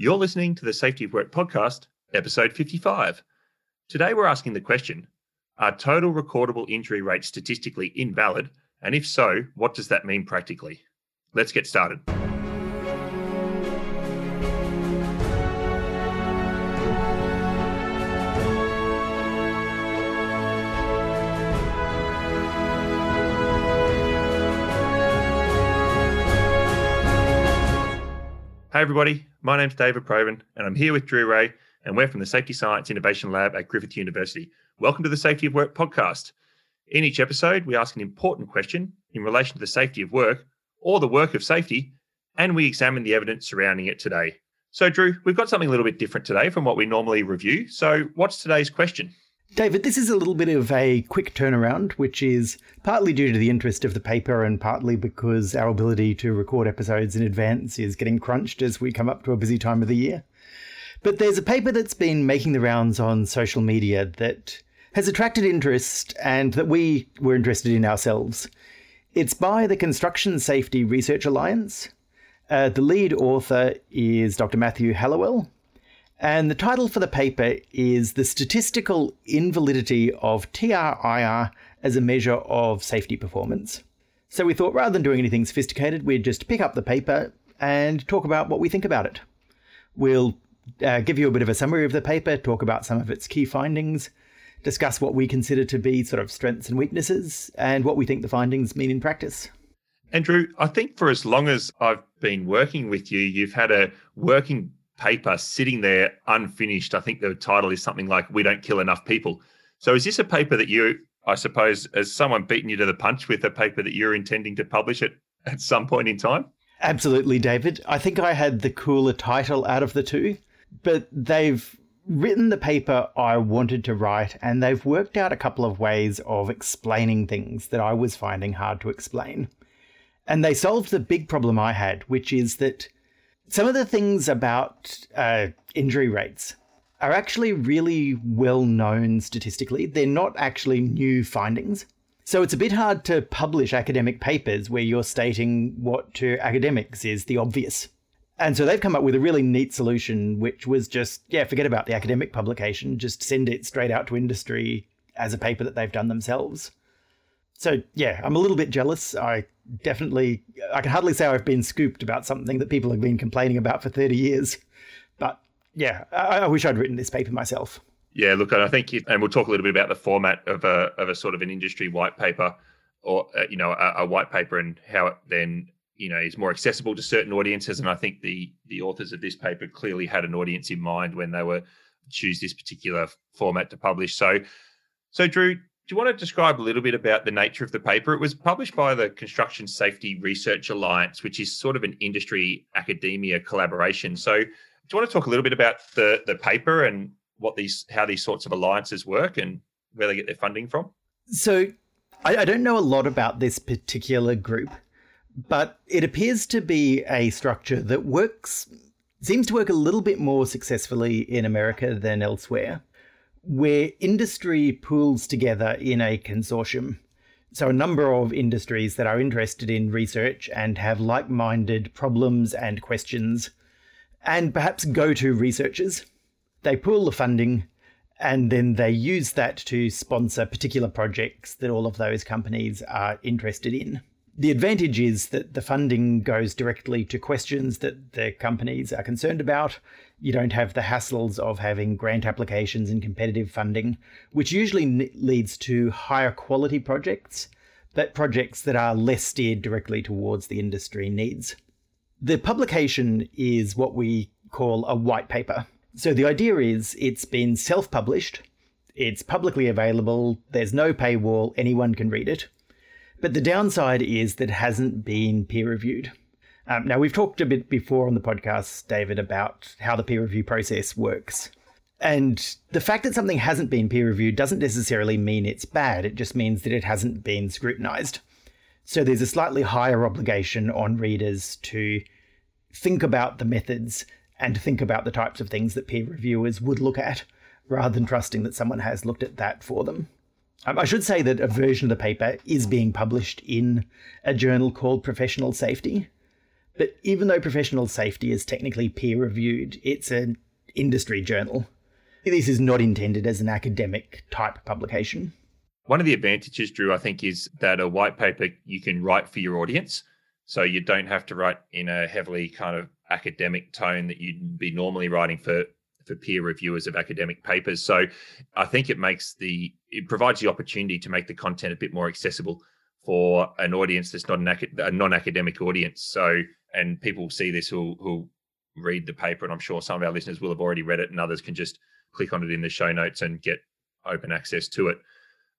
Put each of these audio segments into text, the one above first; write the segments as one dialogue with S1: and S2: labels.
S1: You're listening to the Safety of Work podcast, episode 55. Today we're asking the question Are total recordable injury rates statistically invalid? And if so, what does that mean practically? Let's get started. Hey, everybody. My name's David Provan, and I'm here with Drew Rae, and we're from the Safety Science Innovation Lab at Griffith University. Welcome to the Safety of Work podcast. In each episode, we ask an important question in relation to the safety of work or the work of safety, and we examine the evidence surrounding it today. So, Drew, we've got something a little bit different today from what we normally review. So, what's today's question?
S2: David, this is a little bit of a quick turnaround, which is partly due to the interest of the paper and partly because our ability to record episodes in advance is getting crunched as we come up to a busy time of the year. But there's a paper that's been making the rounds on social media that has attracted interest and that we were interested in ourselves. It's by the Construction Safety Research Alliance. Uh, the lead author is Dr. Matthew Hallowell, and the title for the paper is The Statistical Invalidity of TRIR as a Measure of Safety Performance. So we thought rather than doing anything sophisticated, we'd just pick up the paper and talk about what we think about it. We'll uh, give you a bit of a summary of the paper, talk about some of its key findings, discuss what we consider to be sort of strengths and weaknesses, and what we think the findings mean in practice.
S1: Andrew, I think for as long as I've been working with you, you've had a working paper sitting there unfinished. I think the title is something like "We Don't Kill Enough People." So, is this a paper that you, I suppose, as someone beaten you to the punch with a paper that you're intending to publish it at some point in time?
S2: Absolutely, David. I think I had the cooler title out of the two, but they've written the paper I wanted to write, and they've worked out a couple of ways of explaining things that I was finding hard to explain. And they solved the big problem I had, which is that some of the things about uh, injury rates are actually really well known statistically. They're not actually new findings. So it's a bit hard to publish academic papers where you're stating what to academics is the obvious. And so they've come up with a really neat solution, which was just, yeah, forget about the academic publication, just send it straight out to industry as a paper that they've done themselves. So yeah, I'm a little bit jealous. I definitely, I can hardly say I've been scooped about something that people have been complaining about for 30 years. But yeah, I, I wish I'd written this paper myself.
S1: Yeah, look, I think, and we'll talk a little bit about the format of a of a sort of an industry white paper, or uh, you know, a, a, white paper, and how it then you know is more accessible to certain audiences. And I think the the authors of this paper clearly had an audience in mind when they were choose this particular format to publish. So, so Drew, do you want to describe a little bit about the nature of the paper? It was published by the Construction Safety Research Alliance, which is sort of an industry academia collaboration. So, do you want to talk a little bit about the the paper and what these how these sorts of alliances work and where they get their funding from?
S2: So, I, I don't know a lot about this particular group, but it appears to be a structure that works seems to work a little bit more successfully in America than elsewhere where industry pools together in a consortium. So, a number of industries that are interested in research and have like minded problems and questions, and perhaps go to researchers. They pool the funding and then they use that to sponsor particular projects that all of those companies are interested in. The advantage is that the funding goes directly to questions that the companies are concerned about. You don't have the hassles of having grant applications and competitive funding, which usually leads to higher quality projects, but projects that are less steered directly towards the industry needs. The publication is what we call a white paper. So the idea is it's been self published, it's publicly available, there's no paywall, anyone can read it but the downside is that it hasn't been peer reviewed. Um, now, we've talked a bit before on the podcast, David, about how the peer review process works. And the fact that something hasn't been peer reviewed doesn't necessarily mean it's bad, it just means that it hasn't been scrutinized. So there's a slightly higher obligation on readers to think about the methods and think about the types of things that peer reviewers would look at, rather than trusting that someone has looked at that for them. Um, I should say that a version of the paper is being published in a journal called Professional Safety, But even though professional safety is technically peer reviewed, it's an industry journal. This is not intended as an academic type publication.
S1: One of the advantages, Drew, I think, is that a white paper you can write for your audience. So you don't have to write in a heavily kind of academic tone that you'd be normally writing for for peer reviewers of academic papers. So I think it makes the it provides the opportunity to make the content a bit more accessible for an audience that's not an a non-academic audience. So and people see this who who read the paper, and I'm sure some of our listeners will have already read it, and others can just click on it in the show notes and get open access to it.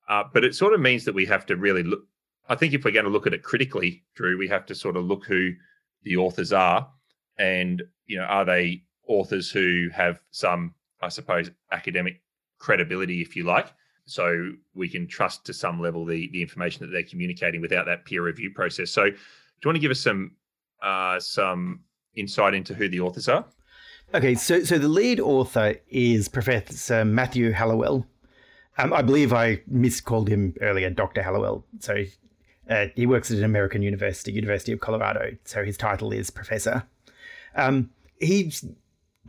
S1: Uh, but it sort of means that we have to really look. I think if we're going to look at it critically, Drew, we have to sort of look who the authors are, and you know, are they authors who have some, I suppose, academic credibility, if you like. So we can trust to some level the the information that they're communicating without that peer review process. So, do you want to give us some uh, some insight into who the authors are?
S2: Okay, so so the lead author is Professor Matthew Hallowell. Um, I believe I miscalled him earlier, Dr. Hallowell. So uh, he works at an American university, University of Colorado. So his title is Professor. Um, he's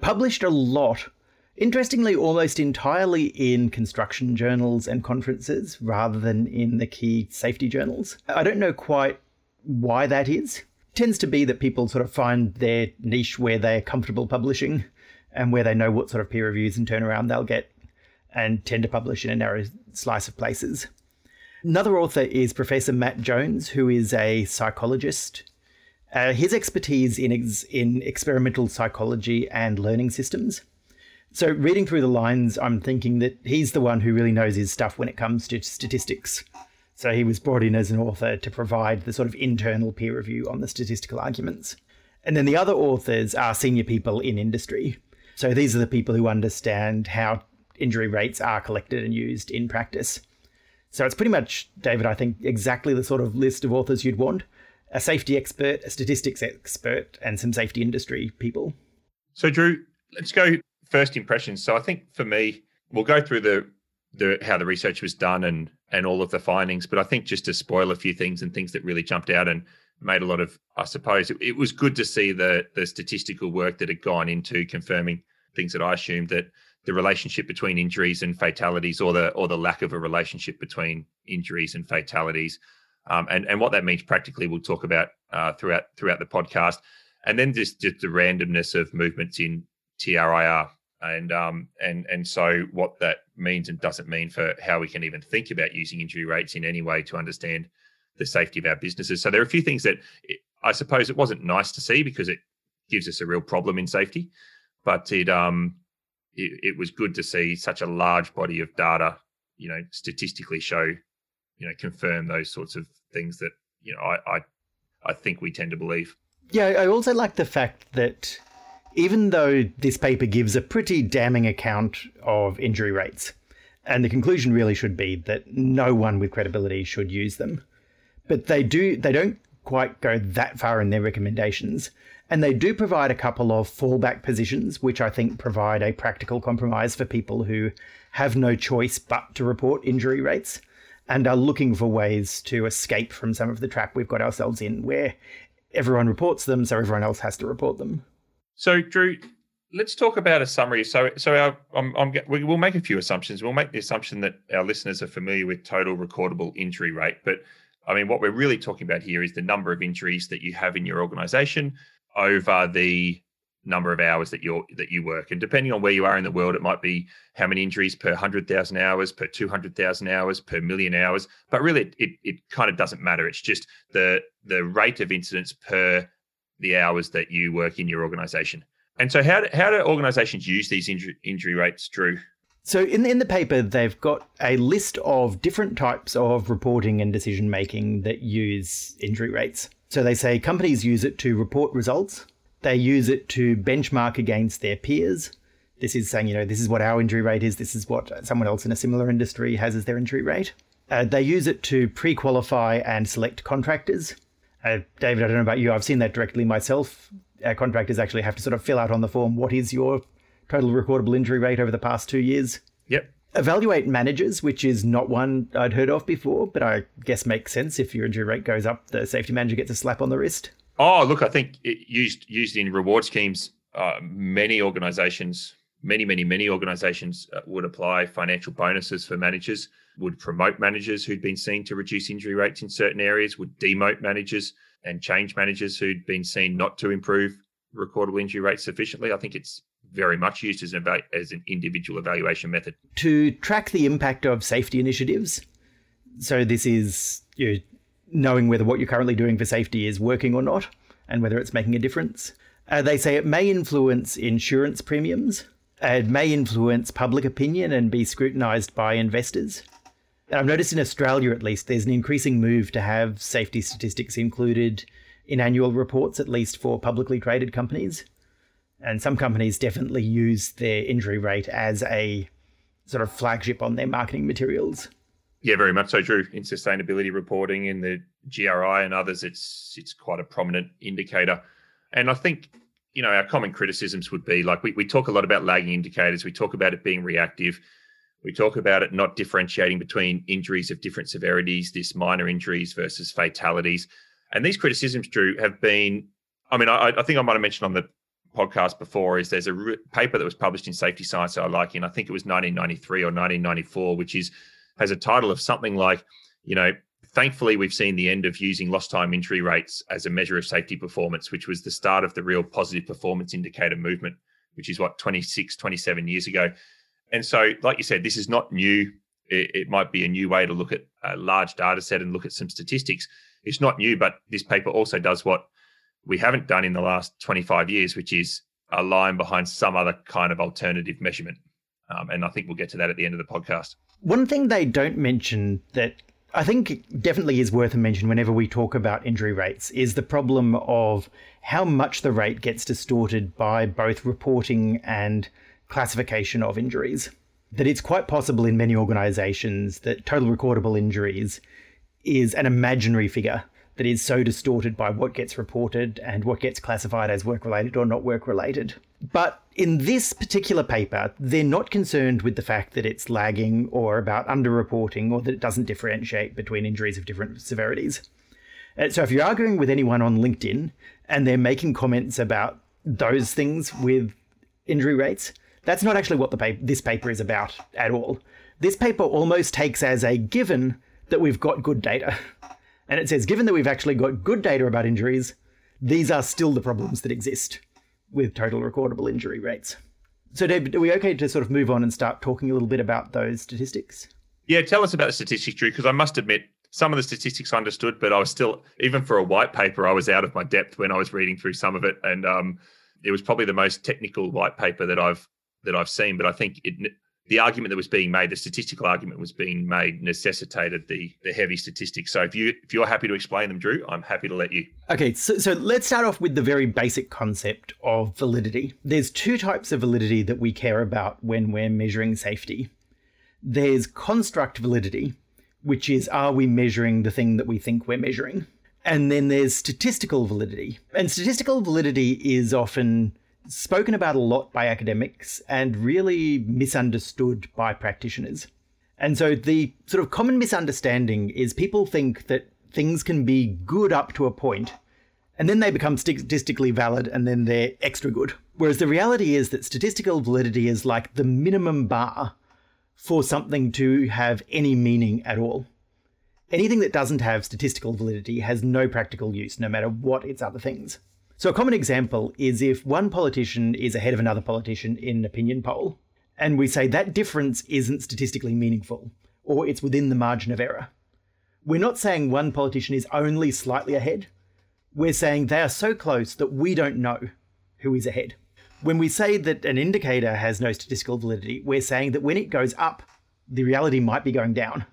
S2: published a lot, interestingly, almost entirely in construction journals and conferences rather than in the key safety journals. I don't know quite why that is It tends to be that people sort of find their niche where they're comfortable publishing and where they know what sort of peer reviews and turnaround they'll get and tend to publish in a narrow slice of places. Another author is Professor Matt Jones, who is a psychologist. Uh, his expertise in, ex- in experimental psychology and learning systems. So, reading through the lines, I'm thinking that he's the one who really knows his stuff when it comes to statistics. So he was brought in as an author to provide the sort of internal peer review on the statistical arguments. And then the other authors are senior people in industry. So these are the people who understand how injury rates are collected and used in practice. So it's pretty much, David, I think, exactly the sort of list of authors you'd want a safety expert, a statistics expert, and some safety industry people.
S1: So, Drew, let's go first impressions. So, I think for me, we'll go through the the how the research was done and and all of the findings. But I think just to spoil a few things and things that really jumped out and made a lot of, I suppose, it, it was good to see the the statistical work that had gone into confirming things that I assumed that the relationship between injuries and fatalities, or the or the lack of a relationship between injuries and fatalities, um, and and what that means practically, we'll talk about uh, throughout throughout the podcast, and then just just the randomness of movements in TRIR and um, and and so what that means and doesn't mean for how we can even think about using injury rates in any way to understand the safety of our businesses. So there are a few things that I suppose it wasn't nice to see because it gives us a real problem in safety, but it um it, it was good to see such a large body of data, you know, statistically show, you know, confirm those sorts of things that you know I I, I think we tend to believe.
S2: Yeah, I also like the fact that even though this paper gives a pretty damning account of injury rates, and the conclusion really should be that no one with credibility should use them. But they do they don't quite go that far in their recommendations, and they do provide a couple of fallback positions, which I think provide a practical compromise for people who have no choice but to report injury rates and are looking for ways to escape from some of the trap we've got ourselves in where everyone reports them, so everyone else has to report them.
S1: So, Drew, let's talk about a summary. So, so our, I'm, I'm, we will make a few assumptions. We'll make the assumption that our listeners are familiar with total recordable injury rate, but I mean, what we're really talking about here is the number of injuries that you have in your organization over the number of hours that you that you work and depending on where you are in the world it might be how many injuries per 100,000 hours per 200,000 hours per million hours but really it, it, it kind of doesn't matter it's just the the rate of incidents per the hours that you work in your organization. And so, how do, how do organizations use these injury, injury rates, Drew?
S2: So, in the, in the paper, they've got a list of different types of reporting and decision making that use injury rates. So, they say companies use it to report results, they use it to benchmark against their peers. This is saying, you know, this is what our injury rate is, this is what someone else in a similar industry has as their injury rate. Uh, they use it to pre qualify and select contractors. Uh, David, I don't know about you. I've seen that directly myself. Our contractors actually have to sort of fill out on the form what is your total recordable injury rate over the past two years.
S1: Yep.
S2: Evaluate managers, which is not one I'd heard of before, but I guess makes sense. If your injury rate goes up, the safety manager gets a slap on the wrist.
S1: Oh, look, I think it used used in reward schemes, uh, many organisations, many, many, many organisations uh, would apply financial bonuses for managers, would promote managers who'd been seen to reduce injury rates in certain areas, would demote managers and change managers who'd been seen not to improve recordable injury rates sufficiently. I think it's very much used as an, as an individual evaluation method.
S2: To track the impact of safety initiatives, so this is you know, knowing whether what you're currently doing for safety is working or not and whether it's making a difference. Uh, they say it may influence insurance premiums. It may influence public opinion and be scrutinised by investors. I've noticed in Australia, at least, there's an increasing move to have safety statistics included in annual reports, at least for publicly traded companies. And some companies definitely use their injury rate as a sort of flagship on their marketing materials.
S1: Yeah, very much so, Drew. In sustainability reporting, in the GRI and others, it's it's quite a prominent indicator. And I think, you know, our common criticisms would be like we, we talk a lot about lagging indicators. We talk about it being reactive. We talk about it not differentiating between injuries of different severities, this minor injuries versus fatalities. And these criticisms, Drew, have been, I mean, I, I think I might have mentioned on the podcast before is there's a re- paper that was published in Safety Science I like, and I think it was 1993 or 1994, which is has a title of something like, you know, thankfully we've seen the end of using lost time injury rates as a measure of safety performance, which was the start of the real positive performance indicator movement, which is what 26, 27 years ago. And so, like you said, this is not new. It, it might be a new way to look at a large data set and look at some statistics. It's not new, but this paper also does what we haven't done in the last 25 years, which is a line behind some other kind of alternative measurement. Um, and I think we'll get to that at the end of the podcast.
S2: One thing they don't mention that I think definitely is worth a mention whenever we talk about injury rates is the problem of how much the rate gets distorted by both reporting and classification of injuries. That it's quite possible in many organizations that total recordable injuries is an imaginary figure that is so distorted by what gets reported and what gets classified as work related or not work related. But in this particular paper, they're not concerned with the fact that it's lagging or about underreporting or that it doesn't differentiate between injuries of different severities. Uh, so if you're arguing with anyone on LinkedIn and they're making comments about those things with injury rates, that's not actually what the paper, this paper is about at all. This paper almost takes as a given that we've got good data. And it says, given that we've actually got good data about injuries, these are still the problems that exist with total recordable injury rates. So, David, are we okay to sort of move on and start talking a little bit about those statistics?
S1: Yeah, tell us about the statistics, Drew, because I must admit, some of the statistics I understood, but I was still, even for a white paper, I was out of my depth when I was reading through some of it. And um, it was probably the most technical white paper that I've that I've seen. But I think it the argument that was being made, the statistical argument was being made, necessitated the the heavy statistics. So if you if you're happy to explain them, Drew, I'm happy to let you.
S2: Okay, so, so let's start off with the very basic concept of validity. There's two types of validity that we care about when we're measuring safety. There's construct validity, which is are we measuring the thing that we think we're measuring? And then there's statistical validity. And statistical validity is often spoken about a lot by academics and really misunderstood by practitioners. And so the sort of common misunderstanding is people think that things can be good up to a point and then they become statistically valid and then they're extra good. Whereas the reality is that statistical validity is like the minimum bar for something to have any meaning at all. Anything that doesn't have statistical validity has no practical use, no matter what its other things. So, a common example is if one politician is ahead of another politician in an opinion poll, and we say that difference isn't statistically meaningful, or it's within the margin of error. We're not saying one politician is only slightly ahead. We're saying they are so close that we don't know who is ahead. When we say that an indicator has no statistical validity, we're saying that when it goes up, the reality might be going down.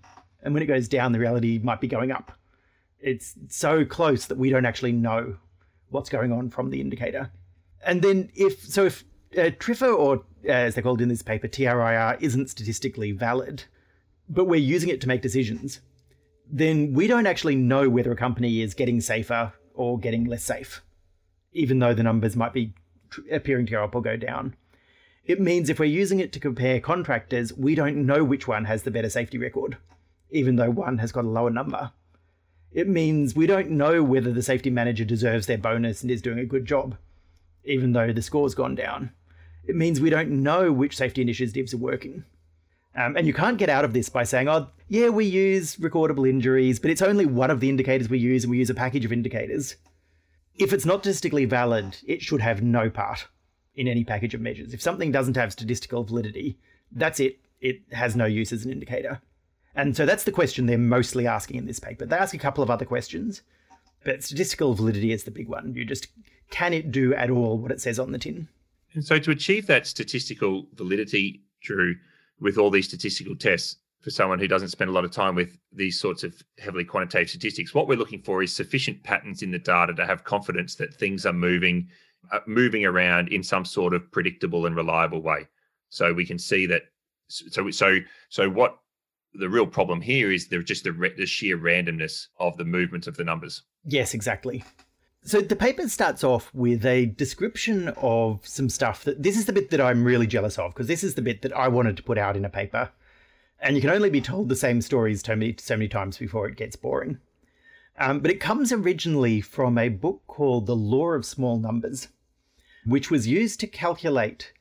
S2: And when it goes down, the reality might be going up. It's so close that we don't actually know what's going on from the indicator. And then if so, if uh, TRIFR or uh, as they're called in this paper, TRIR isn't statistically valid, but we're using it to make decisions, then we don't actually know whether a company is getting safer or getting less safe, even though the numbers might be appearing to go up or go down. It means if we're using it to compare contractors, we don't know which one has the better safety record, even though one has got a lower number. It means we don't know whether the safety manager deserves their bonus and is doing a good job, even though the score's gone down. It means we don't know which safety initiatives are working. Um, and you can't get out of this by saying, oh, yeah, we use recordable injuries, but it's only one of the indicators we use, and we use a package of indicators. If it's not statistically valid, it should have no part in any package of measures. If something doesn't have statistical validity, that's it. It has no use as an indicator. And so that's the question they're mostly asking in this paper. They ask a couple of other questions, but statistical validity is the big one. You just can it do at all what it says on the tin?
S1: And so to achieve that statistical validity, Drew, with all these statistical tests for someone who doesn't spend a lot of time with these sorts of heavily quantitative statistics what we're looking for is sufficient patterns in the data to have confidence that things are moving uh, moving around in some sort of predictable and reliable way so we can see that so so so what the real problem here is there just the, the sheer randomness of the movement of the numbers
S2: yes exactly so the paper starts off with a description of some stuff that this is the bit that I'm really jealous of because this is the bit that I wanted to put out in a paper. And you can only be told the same stories so many, so many times before it gets boring. Um, but it comes originally from a book called The Law of Small Numbers, which was used to calculate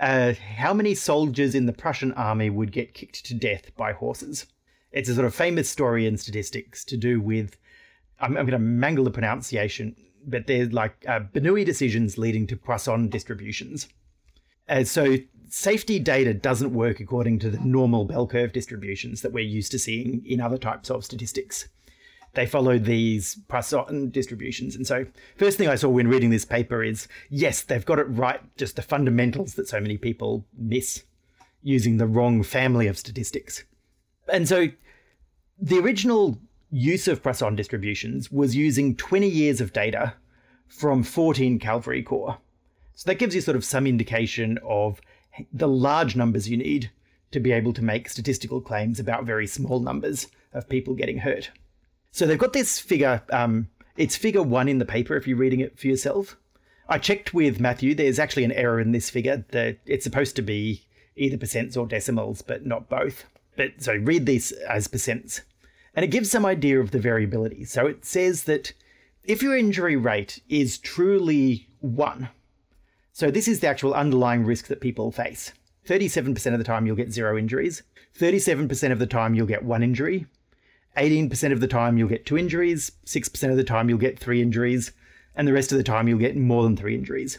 S2: uh, how many soldiers in the Prussian army would get kicked to death by horses. It's a sort of famous story in statistics to do with I'm, I'm going to mangle the pronunciation, but they're like uh, Bernoulli decisions leading to Poisson distributions. Uh, so safety data doesn't work according to the normal bell curve distributions that we're used to seeing in other types of statistics. They follow these Poisson distributions. And so, first thing I saw when reading this paper is yes, they've got it right, just the fundamentals that so many people miss using the wrong family of statistics. And so, the original use of Poisson distributions was using 20 years of data from 14 cavalry corps. So that gives you sort of some indication of the large numbers you need to be able to make statistical claims about very small numbers of people getting hurt. So they've got this figure, um, it's figure one in the paper if you're reading it for yourself. I checked with Matthew, there's actually an error in this figure. that it's supposed to be either percents or decimals, but not both. But so read these as percents and it gives some idea of the variability. So it says that if your injury rate is truly one, so this is the actual underlying risk that people face. 37% of the time you'll get zero injuries, 37% of the time you'll get one injury, 18% of the time you'll get two injuries, 6% of the time you'll get three injuries, and the rest of the time you'll get more than three injuries.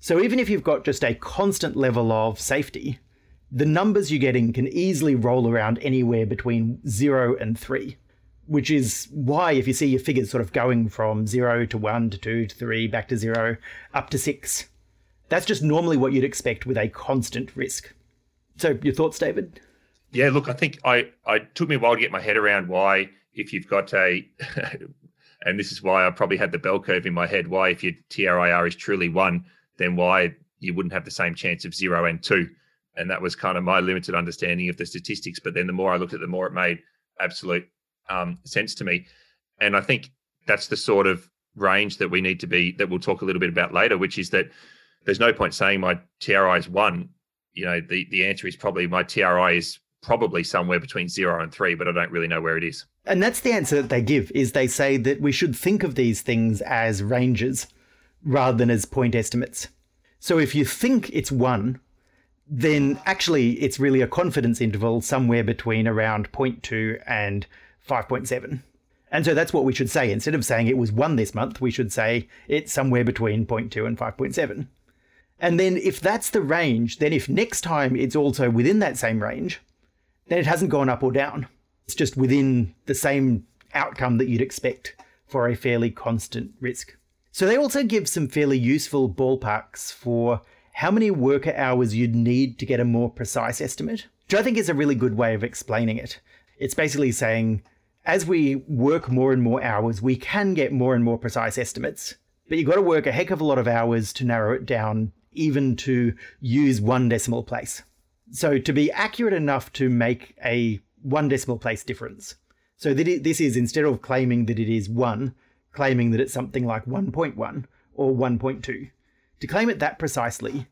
S2: So even if you've got just a constant level of safety, the numbers you're getting can easily roll around anywhere between zero and three, which is why if you see your figures sort of going from zero to one to two to three, back to zero, up to six, that's just normally what you'd expect with a constant risk. So, your thoughts, David?
S1: Yeah, look, I think I, I took me a while to get my head around why, if you've got a, and this is why I probably had the bell curve in my head, why if your TRIR is truly one, then why you wouldn't have the same chance of zero and two and that was kind of my limited understanding of the statistics. But then the more I looked at it, the more it made absolute um, sense to me. And I think that's the sort of range that we need to be that we'll talk a little bit about later, which is that there's no point saying my TRI is one. You know, the the answer is probably my TRI is probably somewhere between zero and three, but I don't really know where it is.
S2: And that's the answer that they give is they say that we should think of these things as ranges rather than as point estimates. So if you think it's one, then actually it's really a confidence interval somewhere between around 0.2 and 5.7. And so that's what we should say. Instead of saying it was 1 this month, we should say it's somewhere between 0.2 and 5.7. And then if that's the range, then if next time it's also within that same range, then it hasn't gone up or down. It's just within the same outcome that you'd expect for a fairly constant risk. So they also give some fairly useful ballparks for how many worker hours you'd need to get a more precise estimate, which I think is a really good way of explaining it. It's basically saying as we work more and more hours, we can get more and more precise estimates, but you've got to work a heck of a lot of hours to narrow it down, even to use one decimal place. So to be accurate enough to make a one decimal place difference. So that this is instead of claiming that it is 1, claiming that it's something like 1.1 or 1.2. To claim it that precisely,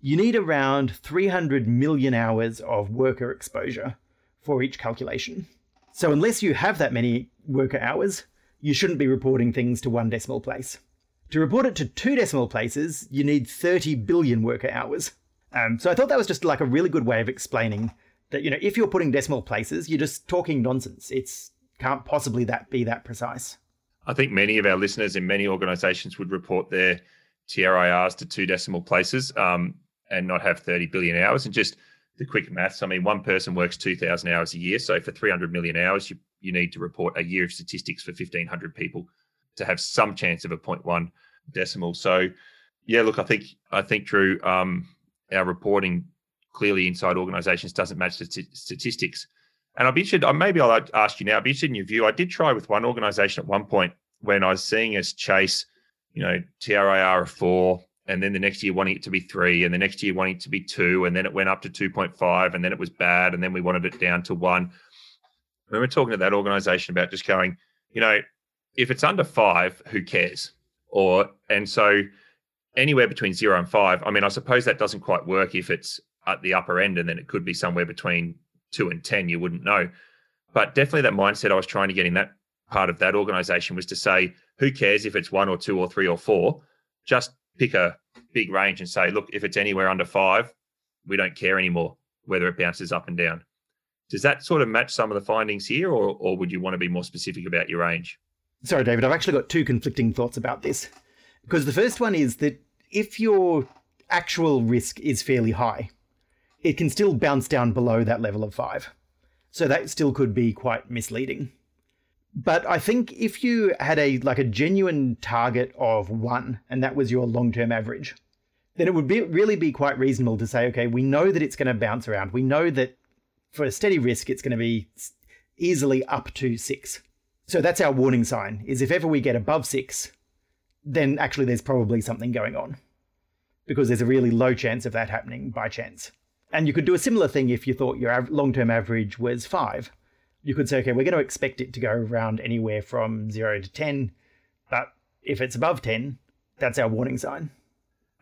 S2: you need around 300 million hours of worker exposure for each calculation. So, unless you have that many worker hours, you shouldn't be reporting things to one decimal place. To report it to two decimal places, you need 30 billion worker hours. Um, so I thought that was just like a really good way of explaining that, you know, if you're putting decimal places, you're just talking nonsense. It's can't possibly that be that precise.
S1: I think many of our listeners in many organizations would report their TRIRs to two decimal places um, and not have 30 billion hours. And just the quick maths, I mean, one person works 2,000 hours a year. So for 300 million hours, you, you need to report a year of statistics for 1,500 people to have some chance of a 0.1 decimal. So, yeah, look, I think, I think, Drew, um, our reporting clearly inside organizations doesn't match the t- statistics. And I'll be interested, uh, maybe I'll ask you now, I'll be interested in your view. I did try with one organization at one point when I was seeing us chase, you know, TRIR of four, and then the next year wanting it to be three, and the next year wanting it to be two, and then it went up to 2.5, and then it was bad, and then we wanted it down to one. I remember talking to that organization about just going, you know, if it's under five, who cares? Or, and so anywhere between zero and five, I mean, I suppose that doesn't quite work if it's at the upper end, and then it could be somewhere between two and 10, you wouldn't know. But definitely that mindset I was trying to get in that part of that organization was to say, who cares if it's one or two or three or four? Just pick a big range and say, look, if it's anywhere under five, we don't care anymore whether it bounces up and down. Does that sort of match some of the findings here, or, or would you want to be more specific about your range?
S2: Sorry, David, I've actually got two conflicting thoughts about this. Because the first one is that if your actual risk is fairly high, it can still bounce down below that level of five. So that still could be quite misleading. But I think if you had a like a genuine target of one, and that was your long-term average, then it would be really be quite reasonable to say, okay, we know that it's going to bounce around. We know that for a steady risk, it's going to be easily up to six. So that's our warning sign: is if ever we get above six, then actually there's probably something going on, because there's a really low chance of that happening by chance. And you could do a similar thing if you thought your long term average was five. You could say, okay, we're going to expect it to go around anywhere from zero to 10. But if it's above 10, that's our warning sign.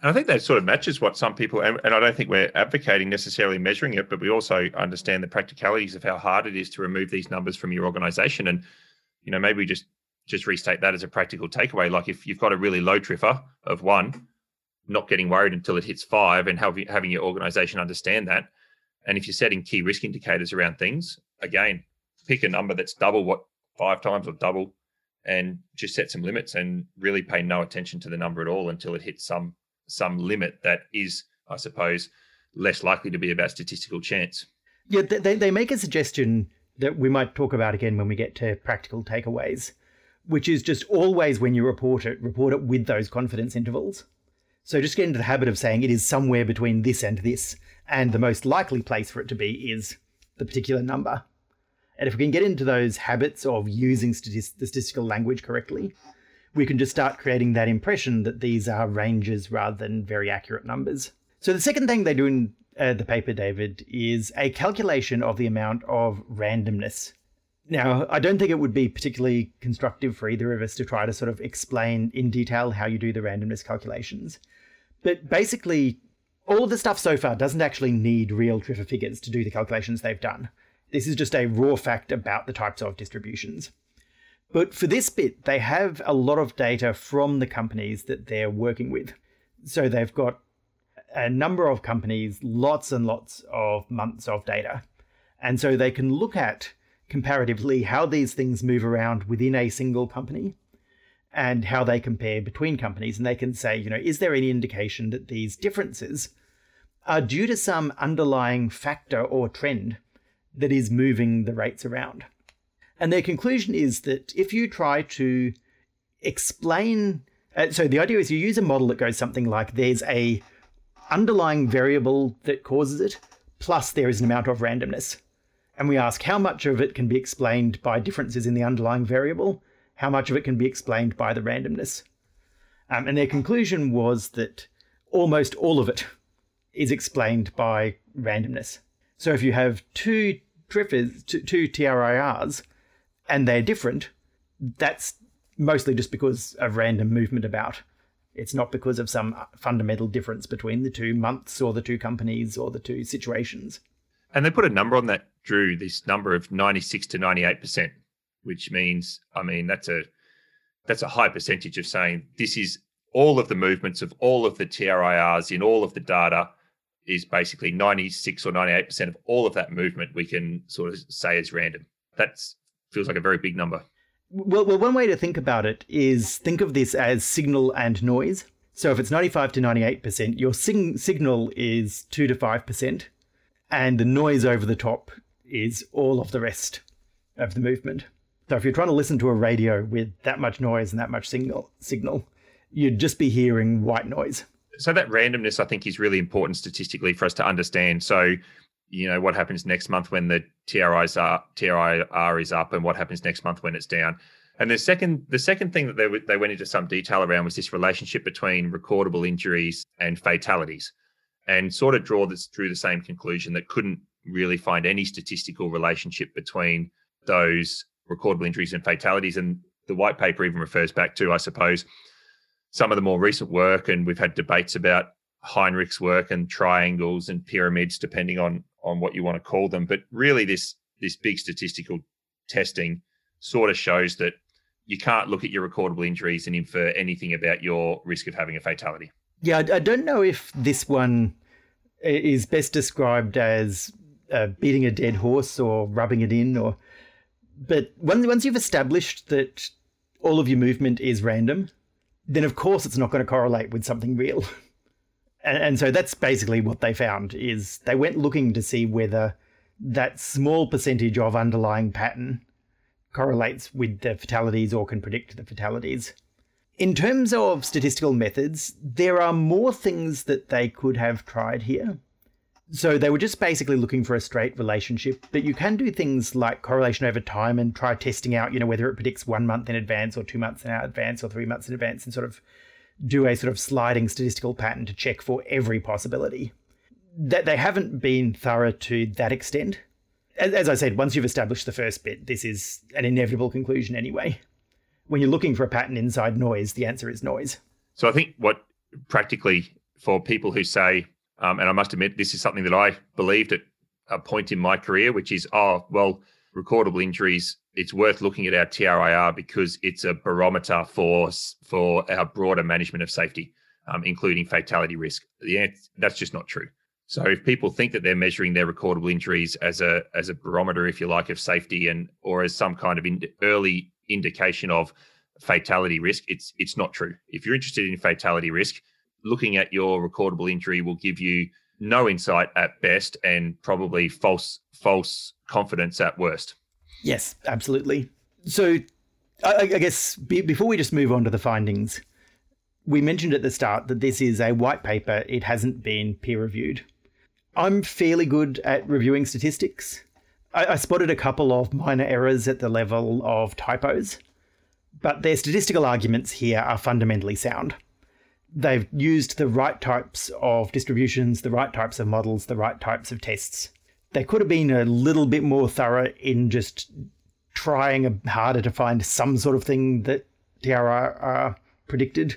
S1: And I think that sort of matches what some people, and, and I don't think we're advocating necessarily measuring it, but we also understand the practicalities of how hard it is to remove these numbers from your organization. And, you know, maybe we just just restate that as a practical takeaway. Like if you've got a really low TRIFR of one, not getting worried until it hits five and having, having your organization understand that. And if you're setting key risk indicators around things, again, pick a number that's double what five times or double and just set some limits and really pay no attention to the number at all until it hits some some limit that is, I suppose, less likely to be about statistical chance.
S2: Yeah, they, they make a suggestion that we might talk about again when we get to practical takeaways, which is just always when you report it, report it with those confidence intervals. So just get into the habit of saying it is somewhere between this and this, and the most likely place for it to be is the particular number. And if we can get into those habits of using statistical language correctly, we can just start creating that impression that these are ranges rather than very accurate numbers. So the second thing they do in uh, the paper, David, is a calculation of the amount of randomness. Now, I don't think it would be particularly constructive for either of us to try to sort of explain in detail how you do the randomness calculations. But basically, all of the stuff so far doesn't actually need real TRIFR figures to do the calculations they've done. This is just a raw fact about the types of distributions. But for this bit, they have a lot of data from the companies that they're working with. So they've got a number of companies, lots and lots of months of data. And so they can look at comparatively how these things move around within a single company and how they compare between companies. And they can say, you know, is there any indication that these differences are due to some underlying factor or trend that is moving the rates around? And their conclusion is that if you try to explain, uh, so the idea is you use a model that goes something like there's a underlying variable that causes it, plus there is an amount of randomness. And we ask how much of it can be explained by differences in the underlying variable, how much of it can be explained by the randomness. Um, and their conclusion was that almost all of it is explained by randomness. So if you have two TRIFRs, two, two TRIRs, and they're different, that's mostly just because of random movement about. It's not because of some fundamental difference between the two months or the two companies or the two situations.
S1: And they put a number on that, Drew, this number of 96 to 98% which means, I mean, that's a that's a high percentage of saying this is all of the movements of all of the TRIRs in all of the data is basically 96 or 98% of all of that movement we can sort of say is random. That feels like a very big number.
S2: Well, well, one way to think about it is think of this as signal and noise. So if it's 95 to 98%, your sing- signal is 2 to 5%, and the noise over the top is all of the rest of the movement. So if you're trying to listen to a radio with that much noise and that much signal, signal, you'd just be hearing white noise.
S1: So that randomness, I think, is really important statistically for us to understand. So, you know, what happens next month when the TRIs are, TRIR is up, and what happens next month when it's down. And the second, the second thing that they they went into some detail around was this relationship between recordable injuries and fatalities, and sort of draw this drew the same conclusion that couldn't really find any statistical relationship between those recordable injuries and fatalities. And the white paper even refers back to, I suppose, some of the more recent work, and we've had debates about Heinrich's work and triangles and pyramids, depending on on what you want to call them. But really, this this big statistical testing sort of shows that you can't look at your recordable injuries and infer anything about your risk of having a fatality.
S2: Yeah, I don't know if this one is best described as uh, beating a dead horse or rubbing it in, or but once once you've established that all of your movement is random, then of course it's not going to correlate with something real. and, and so that's basically what they found is they went looking to see whether that small percentage of underlying pattern correlates with the fatalities or can predict the fatalities. In terms of statistical methods, there are more things that they could have tried here. So they were just basically looking for a straight relationship, but you can do things like correlation over time and try testing out, you know, whether it predicts one month in advance or two months in advance or three months in advance and sort of do a sort of sliding statistical pattern to check for every possibility. That they haven't been thorough to that extent. As I said, once you've established the first bit, this is an inevitable conclusion anyway. When you're looking for a pattern inside noise, the answer is noise.
S1: So I think what practically for people who say, um, and I must admit, this is something that I believed at a point in my career, which is, oh, well, recordable injuries, it's worth looking at our TRIR because it's a barometer for for our broader management of safety, um, including fatality risk. Answer, that's just not true. So if people think that they're measuring their recordable injuries as a as a barometer, if you like, of safety and or as some kind of in, early indication of fatality risk, it's it's not true. If you're interested in fatality risk, looking at your recordable injury will give you no insight at best and probably false false confidence at worst.
S2: Yes, absolutely. So, I, I guess be, before we just move on to the findings, we mentioned at the start that this is a white paper. It hasn't been peer reviewed. I'm fairly good at reviewing statistics. I, I spotted a couple of minor errors at the level of typos, but their statistical arguments here are fundamentally sound they've used the right types of distributions, the right types of models, the right types of tests. They could have been a little bit more thorough in just trying harder to find some sort of thing that TRR predicted,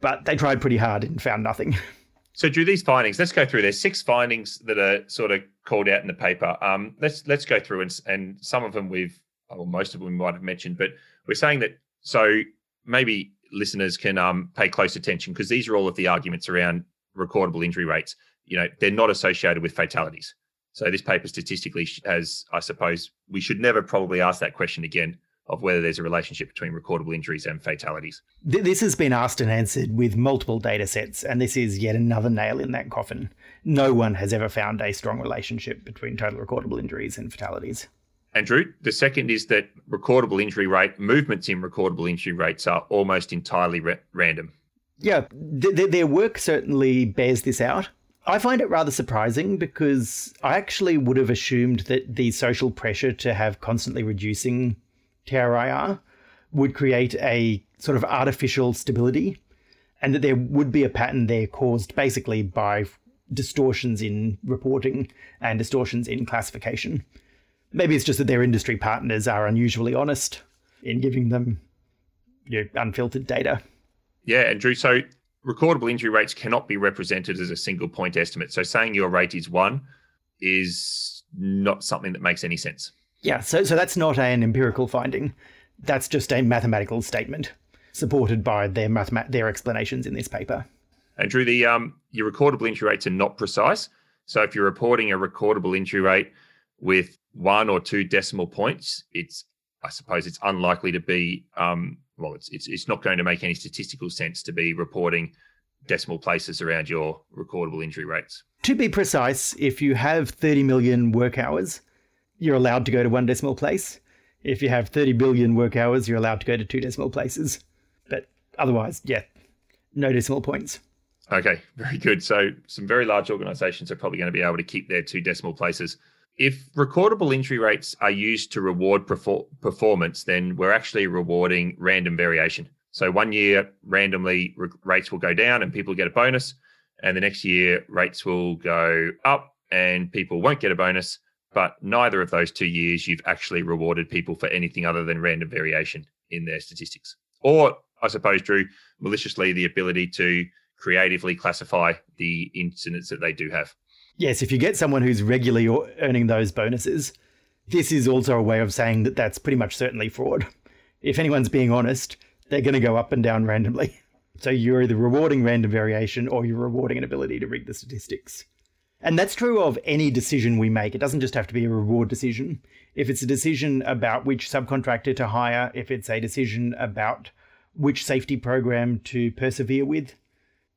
S2: but they tried pretty hard and found nothing.
S1: So, Drew, these findings, let's go through. There's six findings that are sort of called out in the paper. Um, let's let's go through and and some of them we've, or most of them we might have mentioned, but we're saying that so maybe listeners can um, pay close attention because these are all of the arguments around recordable injury rates. You know, they're not associated with fatalities. So this paper statistically has, I suppose, we should never probably ask that question again of whether there's a relationship between recordable injuries and fatalities.
S2: This has been asked and answered with multiple data sets, and this is yet another nail in that coffin. No one has ever found a strong relationship between total recordable injuries and fatalities.
S1: Andrew. The second is that recordable injury rate, movements in recordable injury rates are almost entirely ra- random.
S2: Yeah, th- th- their work certainly bears this out. I find it rather surprising because I actually would have assumed that the social pressure to have constantly reducing TRIR would create a sort of artificial stability and that there would be a pattern there caused basically by distortions in reporting and distortions in classification. Maybe it's just that their industry partners are unusually honest in giving them you know, unfiltered data.
S1: Yeah, Andrew. So recordable injury rates cannot be represented as a single point estimate. So saying your rate is one is not something that makes any sense.
S2: Yeah, so so that's not an empirical finding. That's just a mathematical statement. supported by their mathemat- their explanations in this paper.
S1: Andrew, the um, your recordable injury rates are not precise. So if you're reporting a recordable injury rate with one or two decimal points, it's I suppose it's unlikely to be um, well, it's, it's it's not going to make any statistical sense to be reporting decimal places around your recordable injury rates.
S2: To be precise, if you have 30 million work hours, you're allowed to go to one decimal place. If you have 30 billion work hours, you're allowed to go to two decimal places. But otherwise, yeah, no decimal points.
S1: Okay, very good. So some very large organizations are probably going to be able to keep their two decimal places. If recordable injury rates are used to reward perfor- performance, then we're actually rewarding random variation. So one year randomly re- rates will go down and people get a bonus, and the next year rates will go up and people won't get a bonus. But neither of those two years you've actually rewarded people for anything other than random variation in their statistics. Or I suppose, Drew, maliciously the ability to creatively classify the incidents that they do have.
S2: Yes, if you get someone who's regularly earning those bonuses, this is also a way of saying that that's pretty much certainly fraud. If anyone's being honest, they're going to go up and down randomly. So you're either rewarding random variation or you're rewarding an ability to rig the statistics. And that's true of any decision we make. It doesn't just have to be a reward decision. If it's a decision about which subcontractor to hire, if it's a decision about which safety program to persevere with,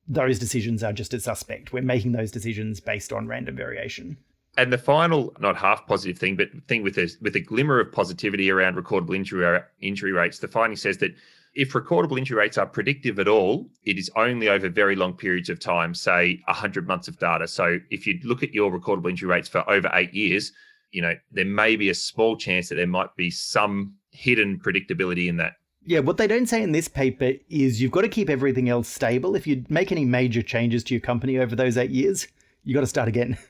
S2: those decisions are just a suspect. We're making those decisions based on random variation.
S1: And the final, not half positive thing, but thing with a, with a glimmer of positivity around recordable injury uh, injury rates, the finding says that if recordable injury rates are predictive at all, it is only over very long periods of time, say 100 months of data. So if you look at your recordable injury rates for over eight years, you know, there may be a small chance that there might be some hidden predictability in that.
S2: Yeah, what they don't say in this paper is you've got to keep everything else stable. If you make any major changes to your company over those eight years, you've got to start again.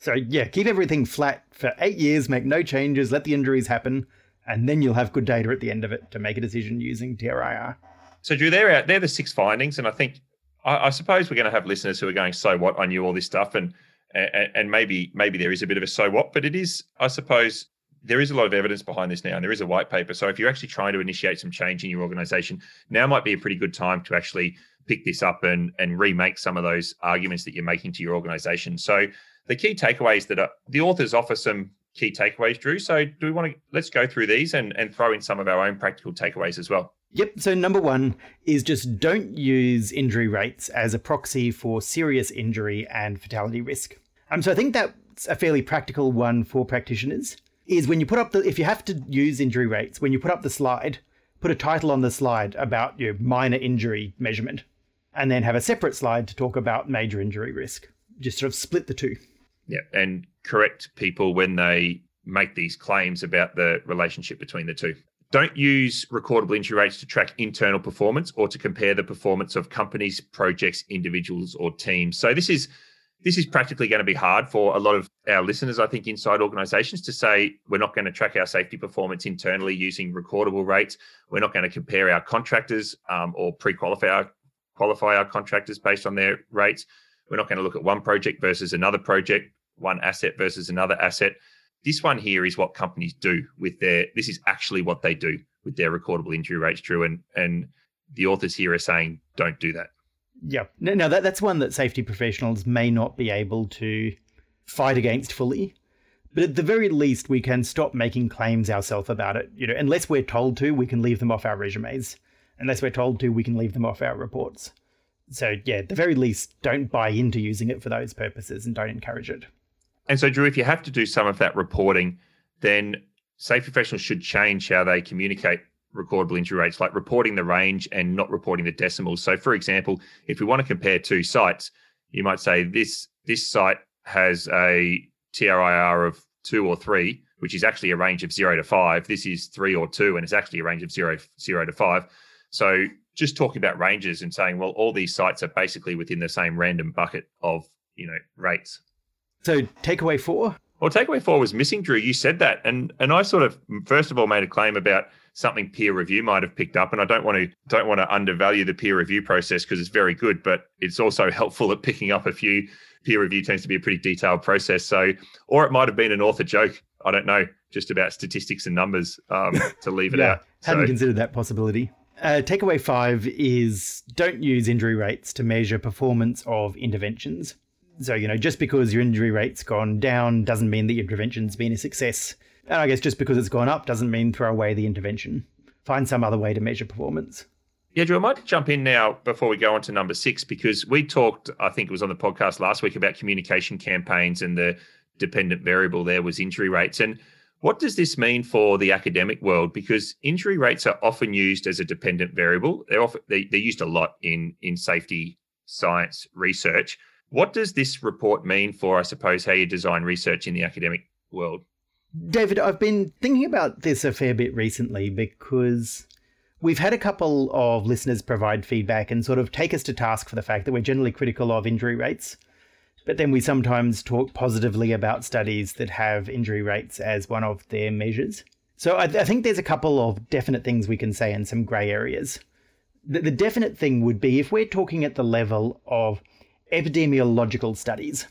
S2: So yeah, keep everything flat for eight years, make no changes, let the injuries happen, and then you'll have good data at the end of it to make a decision using TRIR.
S1: So Drew, they're they're the six findings, and I think I, I suppose we're going to have listeners who are going, "So what? I knew all this stuff," and and, and maybe maybe there is a bit of a so what, but it is, I suppose, there is a lot of evidence behind this now, and there is a white paper. So if you're actually trying to initiate some change in your organization, now might be a pretty good time to actually pick this up and and remake some of those arguments that you're making to your organization. So the key takeaways that are the authors offer some key takeaways, Drew. So do we want to let's go through these and and throw in some of our own practical takeaways as well.
S2: Yep. So number one is just don't use injury rates as a proxy for serious injury and fatality risk. Um, so I think that's a fairly practical one for practitioners is when you put up the if you have to use injury rates when you put up the slide put a title on the slide about your minor injury measurement and then have a separate slide to talk about major injury risk. Just sort of split the two.
S1: Yeah and correct people when they make these claims about the relationship between the two. Don't use recordable injury rates to track internal performance or to compare the performance of companies projects individuals or teams. So this is this is practically going to be hard for a lot of our listeners, I think, inside organizations to say we're not going to track our safety performance internally using recordable rates. We're not going to compare our contractors um, or pre-qualify our, qualify our contractors based on their rates. We're not going to look at one project versus another project, one asset versus another asset. This one here is what companies do with their. This is actually what they do with their recordable injury rates, Drew, and and the authors here are saying don't do that.
S2: Yeah. Now that that's one that safety professionals may not be able to fight against fully. But at the very least, we can stop making claims ourselves about it. You know, unless we're told to, we can leave them off our resumes. Unless we're told to, we can leave them off our reports. So yeah, at the very least, don't buy into using it for those purposes and don't encourage it.
S1: And so, Drew, if you have to do some of that reporting, then safety professionals should change how they communicate recordable injury rates, like reporting the range and not reporting the decimals. So, for example, if we want to compare two sites, you might say this this site has a TRIR of two or three, which is actually a range of zero to five. This is three or two, and it's actually a range of zero zero to five. So, just talking about ranges and saying, well, all these sites are basically within the same random bucket of you know rates.
S2: So, takeaway four.
S1: Well, takeaway four was missing, Drew. You said that, and and I sort of first of all made a claim about something peer review might have picked up. And I don't want to don't want to undervalue the peer review process because it's very good, but it's also helpful at picking up a few peer review tends to be a pretty detailed process. So, or it might have been an author joke. I don't know, just about statistics and numbers um, to leave it
S2: yeah,
S1: out.
S2: Hadn't considered that possibility. Uh, takeaway five is don't use injury rates to measure performance of interventions. So, you know, just because your injury rate's gone down doesn't mean the intervention's been a success. And I guess just because it's gone up doesn't mean throw away the intervention. Find some other way to measure performance.
S1: Yeah, Drew, I might jump in now before we go on to number six, because we talked, I think it was on the podcast last week, about communication campaigns and the dependent variable there was injury rates. And what does this mean for the academic world? Because injury rates are often used as a dependent variable. They're often they, they're used a lot in in safety science research. What does this report mean for, I suppose, how you design research in the academic world?
S2: David, I've been thinking about this a fair bit recently because we've had a couple of listeners provide feedback and sort of take us to task for the fact that we're generally critical of injury rates. But then we sometimes talk positively about studies that have injury rates as one of their measures. So I, I think there's a couple of definite things we can say and some grey areas. The, the definite thing would be if we're talking at the level of epidemiological studies.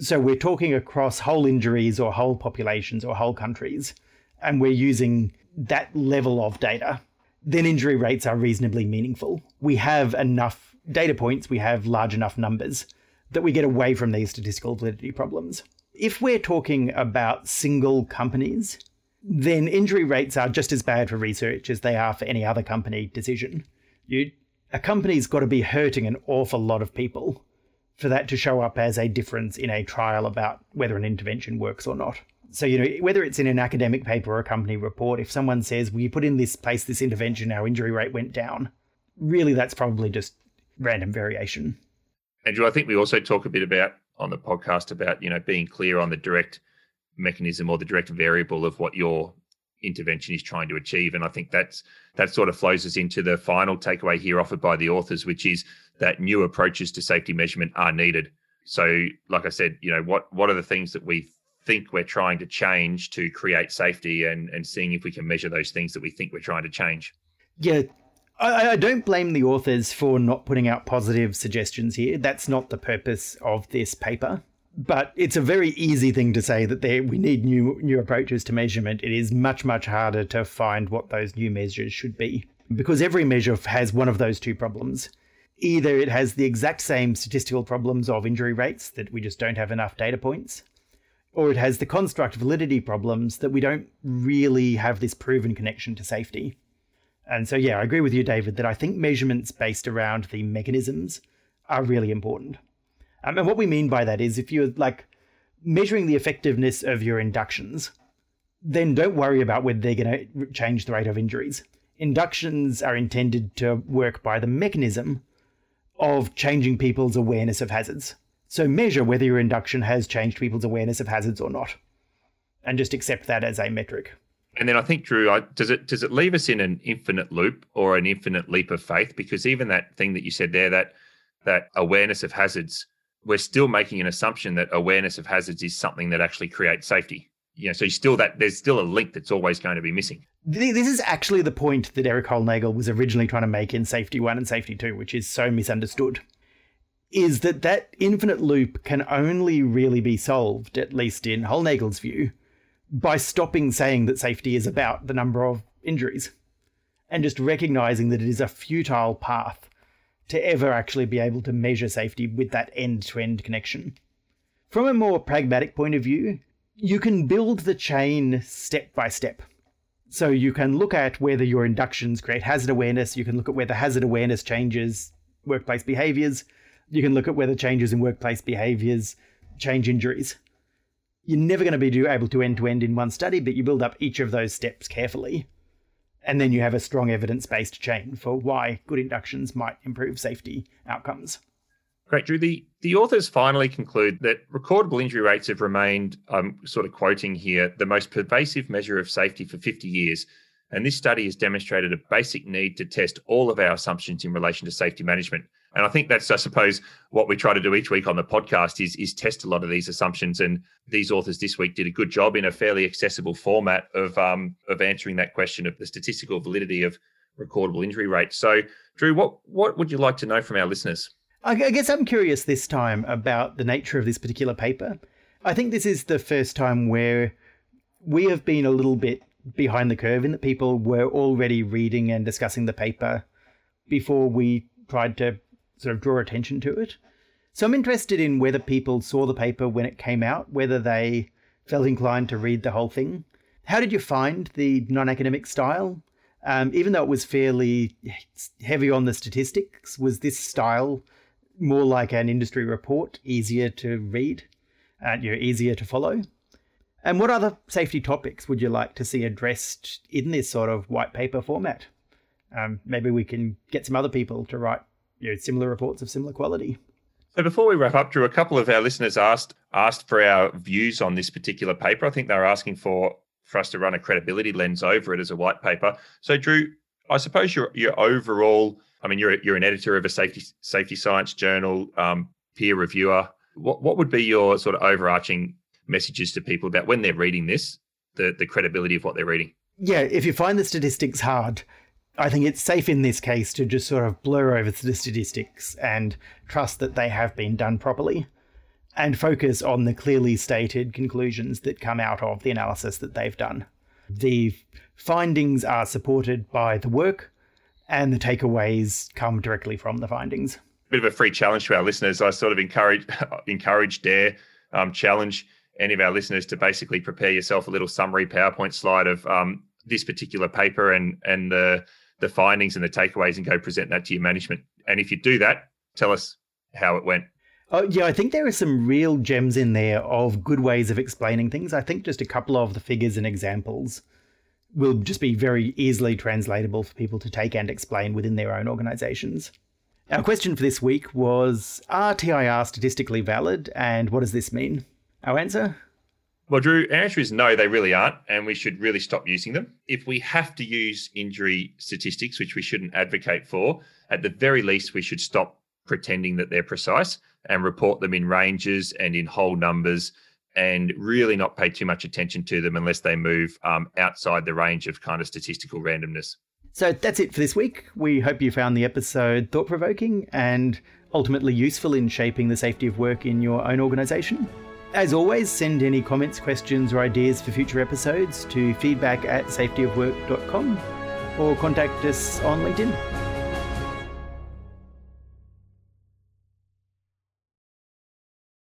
S2: So we're talking across whole injuries or whole populations or whole countries, and we're using that level of data, then injury rates are reasonably meaningful. We have enough data points, we have large enough numbers that we get away from these statistical validity problems. If we're talking about single companies, then injury rates are just as bad for research as they are for any other company decision. You, a company's got to be hurting an awful lot of people for that to show up as a difference in a trial about whether an intervention works or not. So, you know, whether it's in an academic paper or a company report, if someone says, you put in this place this intervention, our injury rate went down, really that's probably just random variation.
S1: And Drew, I think we also talk a bit about on the podcast about you know being clear on the direct mechanism or the direct variable of what your intervention is trying to achieve, and I think that's that sort of flows us into the final takeaway here offered by the authors, which is that new approaches to safety measurement are needed. So, like I said, you know what what are the things that we think we're trying to change to create safety, and and seeing if we can measure those things that we think we're trying to change.
S2: Yeah, I, I, don't blame the authors for not putting out positive suggestions here. That's not the purpose of this paper. But it's a very easy thing to say that we need new new approaches to measurement. It is much much harder to find what those new measures should be because every measure has one of those two problems. Either it has the exact same statistical problems of injury rates that we just don't have enough data points, or it has the construct validity problems that we don't really have this proven connection to safety. And so, yeah, I agree with you, David, that I think measurements based around the mechanisms are really important. Um, and what we mean by that is if you're like measuring the effectiveness of your inductions, then don't worry about whether they're going to change the rate of injuries. Inductions are intended to work by the mechanism of changing people's awareness of hazards. So measure whether your induction has changed people's awareness of hazards or not, and just accept that as a metric.
S1: And then I think Drew, I, does it does it leave us in an infinite loop or an infinite leap of faith? Because even that thing that you said there, that that awareness of hazards, we're still making an assumption that awareness of hazards is something that actually creates safety. You know, so still that there's still a link that's always going to be missing.
S2: This is actually the point that Erik Hollnagel was originally trying to make in Safety One and Safety Two, which is so misunderstood. Is that that infinite loop can only really be solved, at least in Hollnagel's view, by stopping saying that safety is about the number of injuries and just recognizing that it is a futile path to ever actually be able to measure safety with that end to end connection. From a more pragmatic point of view, you can build the chain step by step. So you can look at whether your inductions create hazard awareness, you can look at whether hazard awareness changes workplace behaviors, you can look at whether changes in workplace behaviors change injuries you're never going to be able to end to end in one study, but you build up each of those steps carefully. And then you have a strong evidence based chain for why good inductions might improve safety outcomes.
S1: Great, Drew. The, the authors finally conclude that recordable injury rates have remained, I'm sort of quoting here, the most pervasive measure of safety for 50 years. And this study has demonstrated a basic need to test all of our assumptions in relation to safety management. And I think that's, I suppose, what we try to do each week on the podcast is, is test a lot of these assumptions. And these authors this week did a good job in a fairly accessible format of um, of answering that question of the statistical validity of recordable injury rates. So, Drew, what what would you like to know from our listeners?
S2: I guess I'm curious this time about the nature of this particular paper. I think this is the first time where we have been a little bit behind the curve in that people were already reading and discussing the paper before we tried to sort of draw attention to it. So I'm interested in whether people saw the paper when it came out, whether they felt inclined to read the whole thing. How did you find the non academic style? Um, even though it was fairly heavy on the statistics, was this style more like an industry report, easier to read, and you know, easier to follow? And what other safety topics would you like to see addressed in this sort of white paper format? Um, maybe we can get some other people to write you know, similar reports of similar quality.
S1: So before we wrap up, Drew, a couple of our listeners asked asked for our views on this particular paper. I think they were asking for for us to run a credibility lens over it as a white paper. So, Drew, I suppose your your overall, I mean, you're you're an editor of a safety safety science journal, um, peer reviewer. What what would be your sort of overarching messages to people about when they're reading this, the the credibility of what they're reading?
S2: Yeah, if you find the statistics hard, I think it's safe in this case to just sort of blur over the statistics and trust that they have been done properly and focus on the clearly stated conclusions that come out of the analysis that they've done. The findings are supported by the work, and the takeaways come directly from the findings.
S1: A bit of a free challenge to our listeners. I sort of encourage, encourage, dare, um, challenge any of our listeners to basically prepare yourself a little summary PowerPoint slide of um, this particular paper and and the the findings and the takeaways, and go present that to your management. And if you do that, tell us how it went.
S2: Oh, yeah, I think there are some real gems in there of good ways of explaining things. I think just a couple of the figures and examples will just be very easily translatable for people to take and explain within their own organizations. Our question for this week was Are TIR statistically valid and what does this mean? Our answer?
S1: Well, Drew, our answer is no, they really aren't, and we should really stop using them. If we have to use injury statistics, which we shouldn't advocate for, at the very least, we should stop pretending that they're precise and report them in ranges and in whole numbers and really not pay too much attention to them unless they move um, outside the range of kind of statistical randomness.
S2: So that's it for this week. We hope you found the episode thought provoking and ultimately useful in shaping the safety of work in your own organisation. As always, send any comments, questions, or ideas for future episodes to feedback at safetyofwork.com or contact us on LinkedIn.